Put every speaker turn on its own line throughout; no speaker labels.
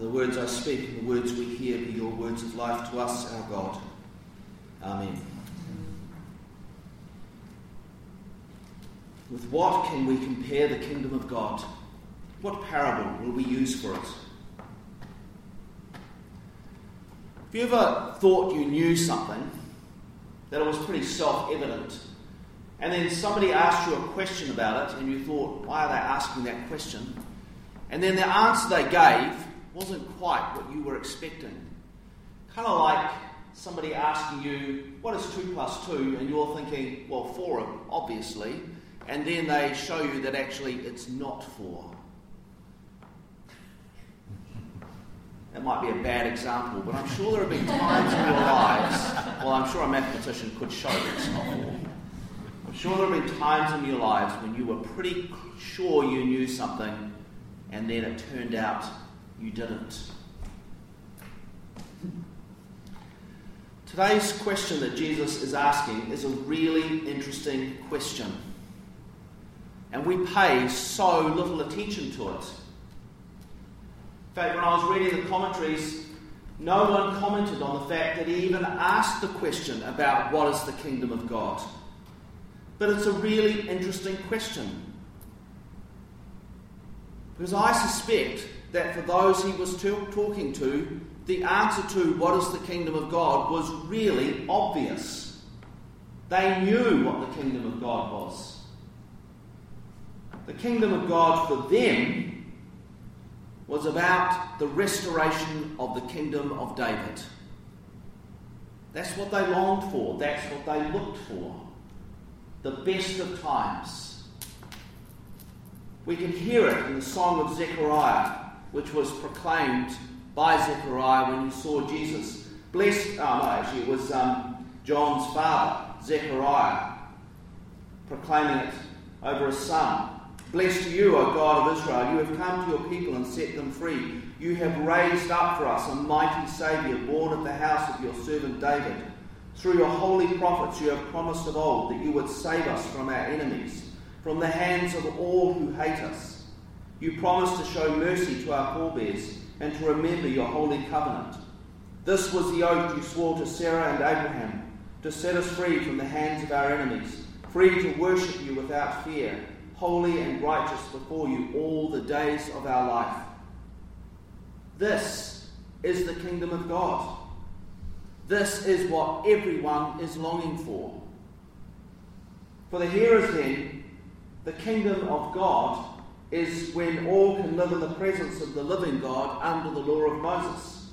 the words I speak and the words we hear be your words of life to us, our God. Amen. With what can we compare the kingdom of God? What parable will we use for it? Have you ever thought you knew something, that it was pretty self evident, and then somebody asked you a question about it, and you thought, why are they asking that question? And then the answer they gave wasn't quite what you were expecting. Kind of like somebody asking you, what is 2 plus 2? And you're thinking, well, 4, obviously. And then they show you that actually it's not 4. That might be a bad example, but I'm sure there have been times in your lives, well, I'm sure a mathematician could show it's not 4. I'm sure there have been times in your lives when you were pretty sure you knew something and then it turned out you didn't. Today's question that Jesus is asking is a really interesting question. And we pay so little attention to it. In fact, when I was reading the commentaries, no one commented on the fact that he even asked the question about what is the kingdom of God. But it's a really interesting question. Because I suspect that for those he was talking to, the answer to what is the kingdom of God was really obvious. They knew what the kingdom of God was. The kingdom of God for them was about the restoration of the kingdom of David. That's what they longed for, that's what they looked for. The best of times. We can hear it in the Song of Zechariah which was proclaimed by Zechariah when he saw Jesus. Blessed, oh no, actually, it was um, John's father, Zechariah, proclaiming it over his son. Blessed are you, O God of Israel, you have come to your people and set them free. You have raised up for us a mighty Saviour, born of the house of your servant David. Through your holy prophets, you have promised of old that you would save us from our enemies, from the hands of all who hate us you promised to show mercy to our forebears and to remember your holy covenant. This was the oath you swore to Sarah and Abraham to set us free from the hands of our enemies, free to worship you without fear, holy and righteous before you all the days of our life. This is the kingdom of God. This is what everyone is longing for. For the hearers, then, the kingdom of God is when all can live in the presence of the living God under the law of Moses.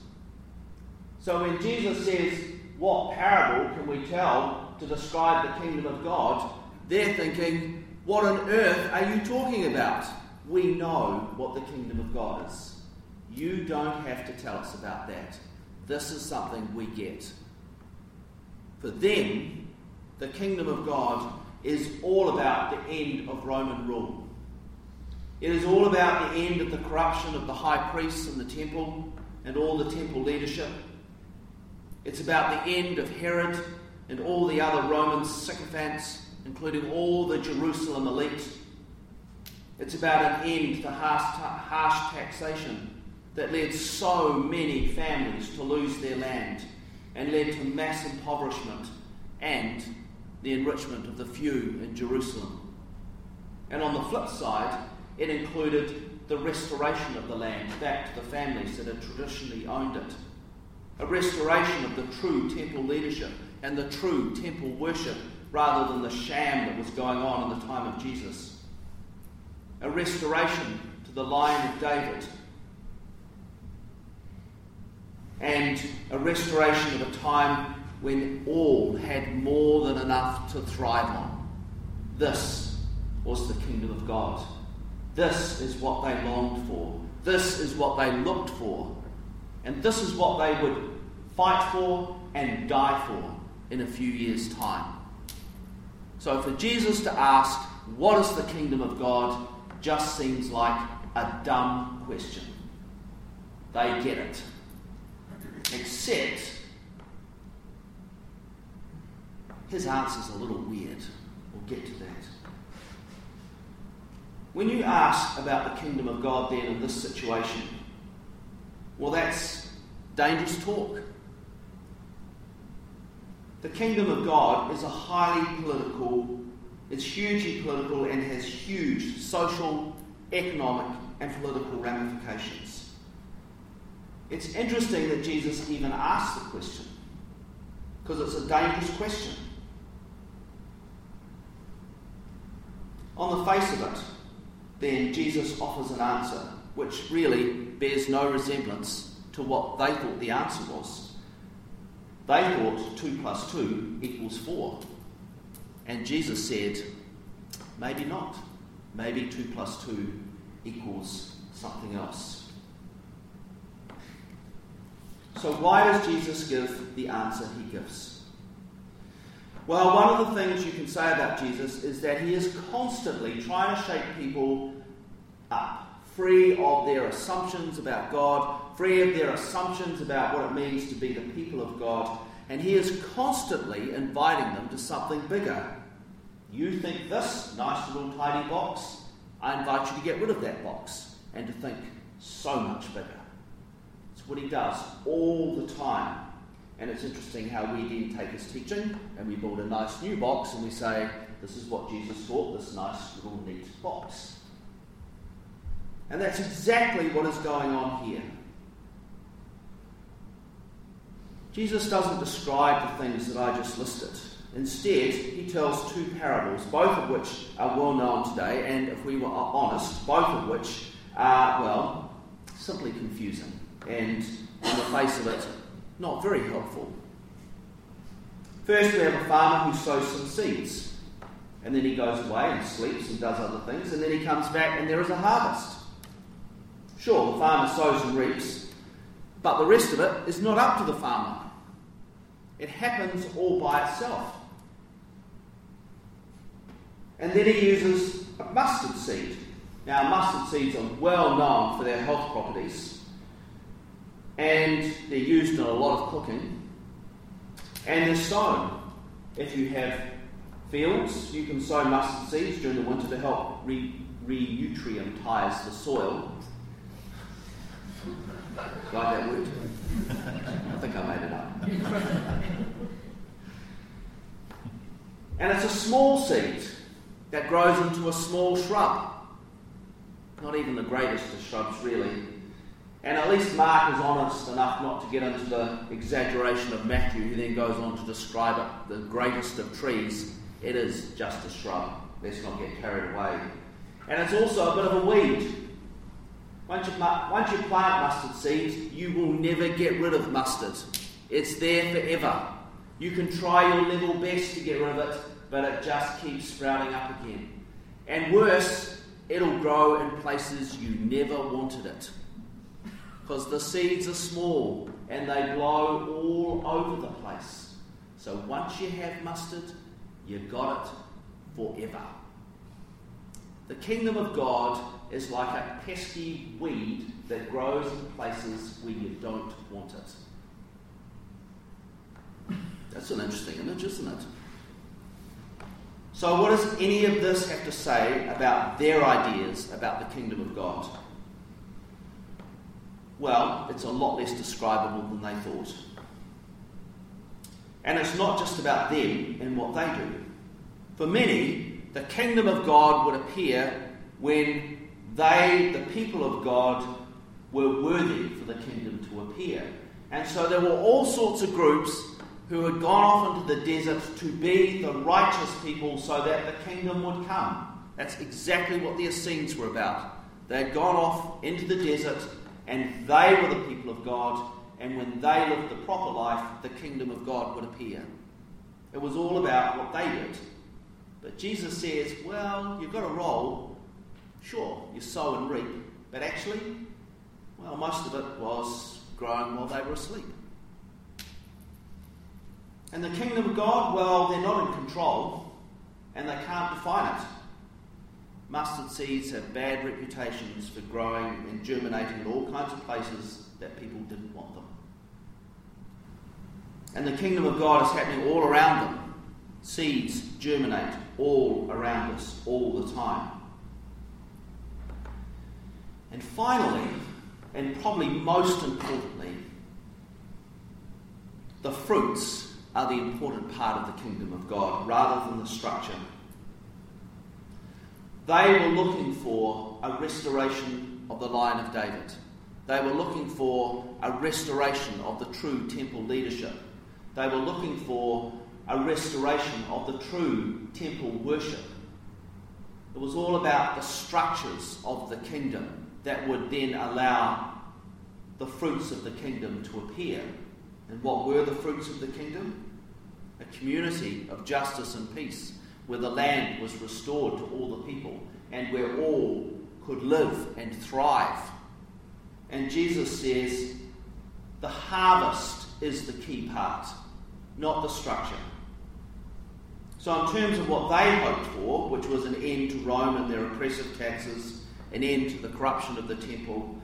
So when Jesus says, What parable can we tell to describe the kingdom of God? they're thinking, What on earth are you talking about? We know what the kingdom of God is. You don't have to tell us about that. This is something we get. For them, the kingdom of God is all about the end of Roman rule. It is all about the end of the corruption of the high priests and the temple and all the temple leadership. It's about the end of Herod and all the other Roman sycophants, including all the Jerusalem elite. It's about an end to harsh, harsh taxation that led so many families to lose their land and led to mass impoverishment and the enrichment of the few in Jerusalem. And on the flip side, it included the restoration of the land back to the families that had traditionally owned it, a restoration of the true temple leadership and the true temple worship rather than the sham that was going on in the time of Jesus, a restoration to the line of David, and a restoration of a time when all had more than enough to thrive on. This was the kingdom of God. This is what they longed for. This is what they looked for. And this is what they would fight for and die for in a few years' time. So for Jesus to ask, What is the kingdom of God? just seems like a dumb question. They get it. Except his answer's a little weird. We'll get to that. When you ask about the kingdom of God, then in this situation, Well, that's dangerous talk. The kingdom of God is a highly political, it's hugely political and has huge social, economic, and political ramifications. It's interesting that Jesus even asked the question, because it's a dangerous question. On the face of it, then Jesus offers an answer which really bears no resemblance to what they thought the answer was. They thought 2 plus 2 equals 4. And Jesus said, maybe not. Maybe 2 plus 2 equals something else. So, why does Jesus give the answer he gives? Well, one of the things you can say about Jesus is that he is constantly trying to shake people up, free of their assumptions about God, free of their assumptions about what it means to be the people of God, and he is constantly inviting them to something bigger. You think this nice little tidy box? I invite you to get rid of that box and to think so much bigger. It's what he does all the time. And it's interesting how we then take his teaching and we build a nice new box and we say, This is what Jesus taught, this nice little neat box. And that's exactly what is going on here. Jesus doesn't describe the things that I just listed. Instead, he tells two parables, both of which are well known today, and if we were honest, both of which are, well, simply confusing and, on the face of it, not very helpful. First, we have a farmer who sows some seeds, and then he goes away and sleeps and does other things, and then he comes back and there is a harvest. Sure, the farmer sows and reaps, but the rest of it is not up to the farmer. It happens all by itself. And then he uses a mustard seed. Now, mustard seeds are well known for their health properties, and they're used in a lot of cooking, and they're sown. If you have fields, you can sow mustard seeds during the winter to help re, re-nutrientize the soil Like that word? I think I made it up. and it's a small seed that grows into a small shrub. Not even the greatest of shrubs, really. And at least Mark is honest enough not to get into the exaggeration of Matthew, who then goes on to describe it the greatest of trees. It is just a shrub. Let's not get carried away. And it's also a bit of a weed. Once you, once you plant mustard seeds, you will never get rid of mustard. It's there forever. You can try your level best to get rid of it, but it just keeps sprouting up again. And worse, it'll grow in places you never wanted it. Because the seeds are small and they blow all over the place. So once you have mustard, you've got it forever. The kingdom of God is like a pesky weed that grows in places where you don't want it. That's an interesting image, isn't it? So, what does any of this have to say about their ideas about the kingdom of God? Well, it's a lot less describable than they thought. And it's not just about them and what they do. For many, the kingdom of God would appear when they, the people of God, were worthy for the kingdom to appear. And so there were all sorts of groups who had gone off into the desert to be the righteous people so that the kingdom would come. That's exactly what the Essenes were about. They had gone off into the desert and they were the people of God, and when they lived the proper life, the kingdom of God would appear. It was all about what they did. But Jesus says, well, you've got a role, Sure, you sow and reap, but actually, well, most of it was growing while they were asleep. And the kingdom of God, well, they're not in control and they can't define it. Mustard seeds have bad reputations for growing and germinating in all kinds of places that people didn't want them. And the kingdom of God is happening all around them. Seeds germinate all around us all the time. And finally, and probably most importantly, the fruits are the important part of the kingdom of God rather than the structure. They were looking for a restoration of the line of David. They were looking for a restoration of the true temple leadership. They were looking for a restoration of the true temple worship. It was all about the structures of the kingdom that would then allow the fruits of the kingdom to appear. And what were the fruits of the kingdom? A community of justice and peace, where the land was restored to all the people and where all could live and thrive. And Jesus says the harvest is the key part, not the structure. So, in terms of what they hoped for, which was an end to Rome and their oppressive taxes, an end to the corruption of the temple,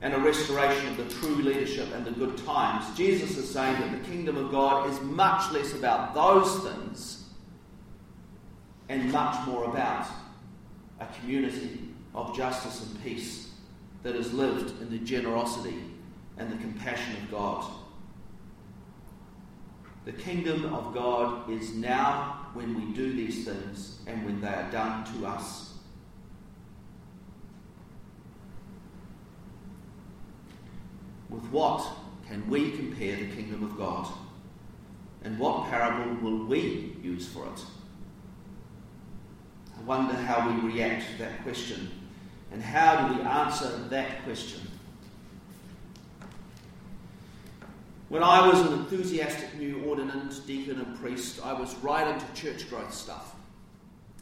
and a restoration of the true leadership and the good times, Jesus is saying that the kingdom of God is much less about those things and much more about a community of justice and peace that has lived in the generosity and the compassion of God. The kingdom of God is now when we do these things and when they are done to us. With what can we compare the kingdom of God? And what parable will we use for it? Wonder how we react to that question and how do we answer that question? When I was an enthusiastic new ordinand, deacon, and priest, I was right into church growth stuff.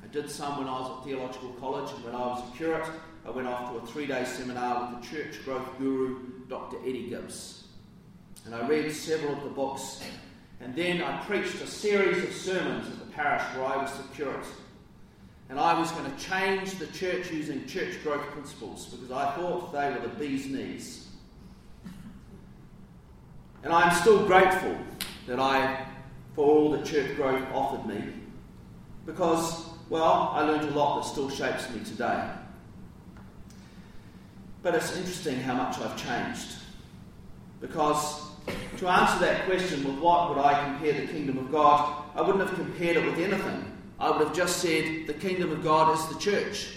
I did some when I was at theological college, and when I was a curate, I went off to a three day seminar with the church growth guru, Dr. Eddie Gibbs. And I read several of the books, and then I preached a series of sermons at the parish where I was the curate. And I was going to change the church using church growth principles because I thought they were the bee's knees. And I'm still grateful that I, for all that church growth offered me, because, well, I learned a lot that still shapes me today. But it's interesting how much I've changed. Because to answer that question with what would I compare the kingdom of God, I wouldn't have compared it with anything. I would have just said the kingdom of God is the church.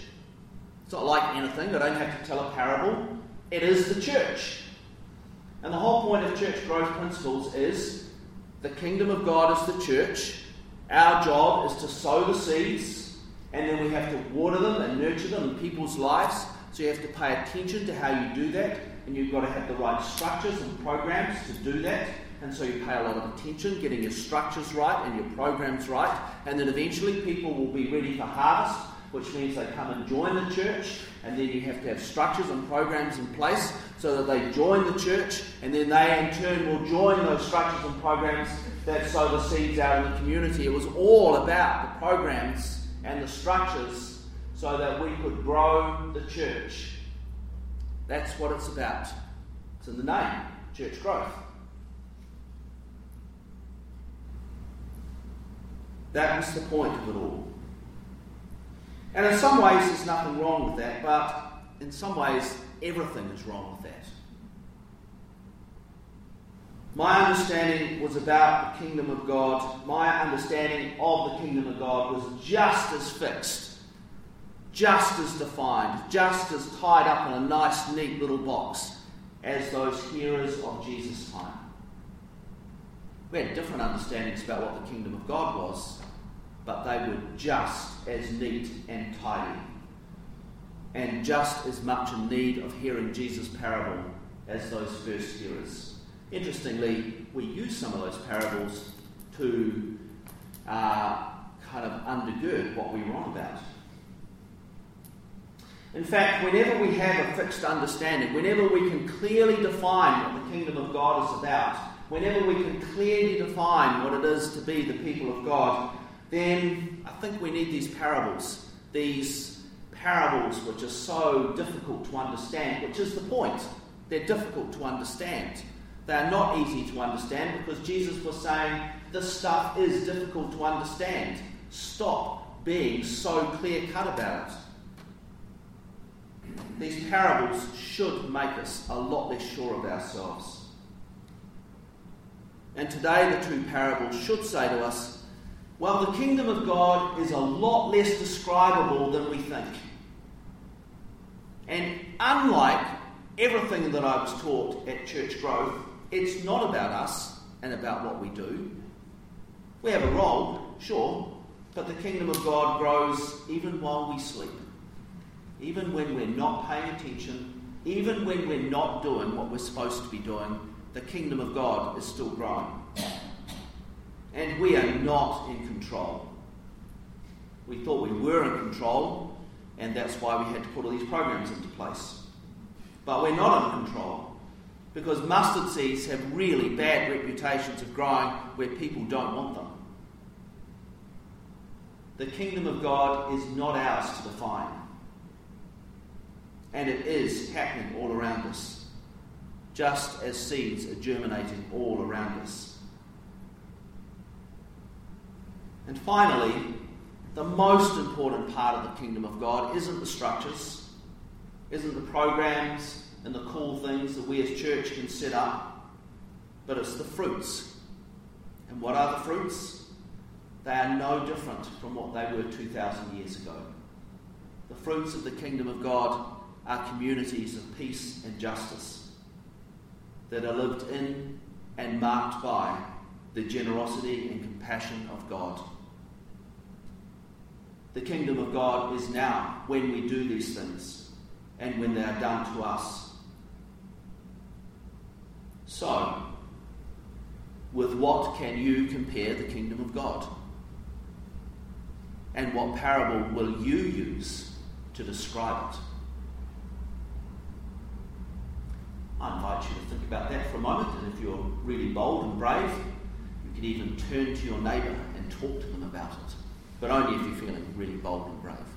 It's not like anything, I don't have to tell a parable. It is the church. And the whole point of church growth principles is the kingdom of God is the church. Our job is to sow the seeds, and then we have to water them and nurture them in people's lives. So you have to pay attention to how you do that, and you've got to have the right structures and programs to do that. And so you pay a lot of attention, getting your structures right and your programs right, and then eventually people will be ready for harvest, which means they come and join the church, and then you have to have structures and programs in place so that they join the church, and then they in turn will join those structures and programs that sow the seeds out in the community. It was all about the programs and the structures so that we could grow the church. That's what it's about. It's in the name, church growth. That was the point of it all. And in some ways, there's nothing wrong with that, but in some ways, everything is wrong with that. My understanding was about the kingdom of God. My understanding of the kingdom of God was just as fixed, just as defined, just as tied up in a nice, neat little box as those hearers of Jesus' time. We had different understandings about what the kingdom of God was, but they were just as neat and tidy, and just as much in need of hearing Jesus' parable as those first hearers. Interestingly, we use some of those parables to uh, kind of undergird what we were on about. In fact, whenever we have a fixed understanding, whenever we can clearly define what the kingdom of God is about, whenever we can clearly define what it is to be the people of God, then I think we need these parables. These parables which are so difficult to understand, which is the point. They're difficult to understand. They are not easy to understand because Jesus was saying, This stuff is difficult to understand. Stop being so clear cut about it. these parables should make us a lot less sure of ourselves. And today, the two parables should say to us, well, the kingdom of God is a lot less describable than we think. And unlike everything that I was taught at Church Growth, it's not about us and about what we do. We have a role, sure, but the kingdom of God grows even while we sleep. Even when we're not paying attention, even when we're not doing what we're supposed to be doing, the kingdom of God is still growing. And we are not in control. We thought we were in control, and that's why we had to put all these programs into place. But we're not in control because mustard seeds have really bad reputations of growing where people don't want them. The kingdom of God is not ours to define. And it is happening all around us, just as seeds are germinating all around us. And finally, the most important part of the kingdom of God isn't the structures, isn't the programs and the cool things that we as church can set up, but it's the fruits. And what are the fruits? They are no different from what they were 2,000 years ago. The fruits of the kingdom of God are communities of peace and justice that are lived in and marked by the generosity and compassion of God. The kingdom of God is now when we do these things and when they are done to us. So, with what can you compare the kingdom of God? And what parable will you use to describe it? I invite you to think about that for a moment, and if you're really bold and brave, you can even turn to your neighbour and talk to them about it but only if you're feeling really bold and brave.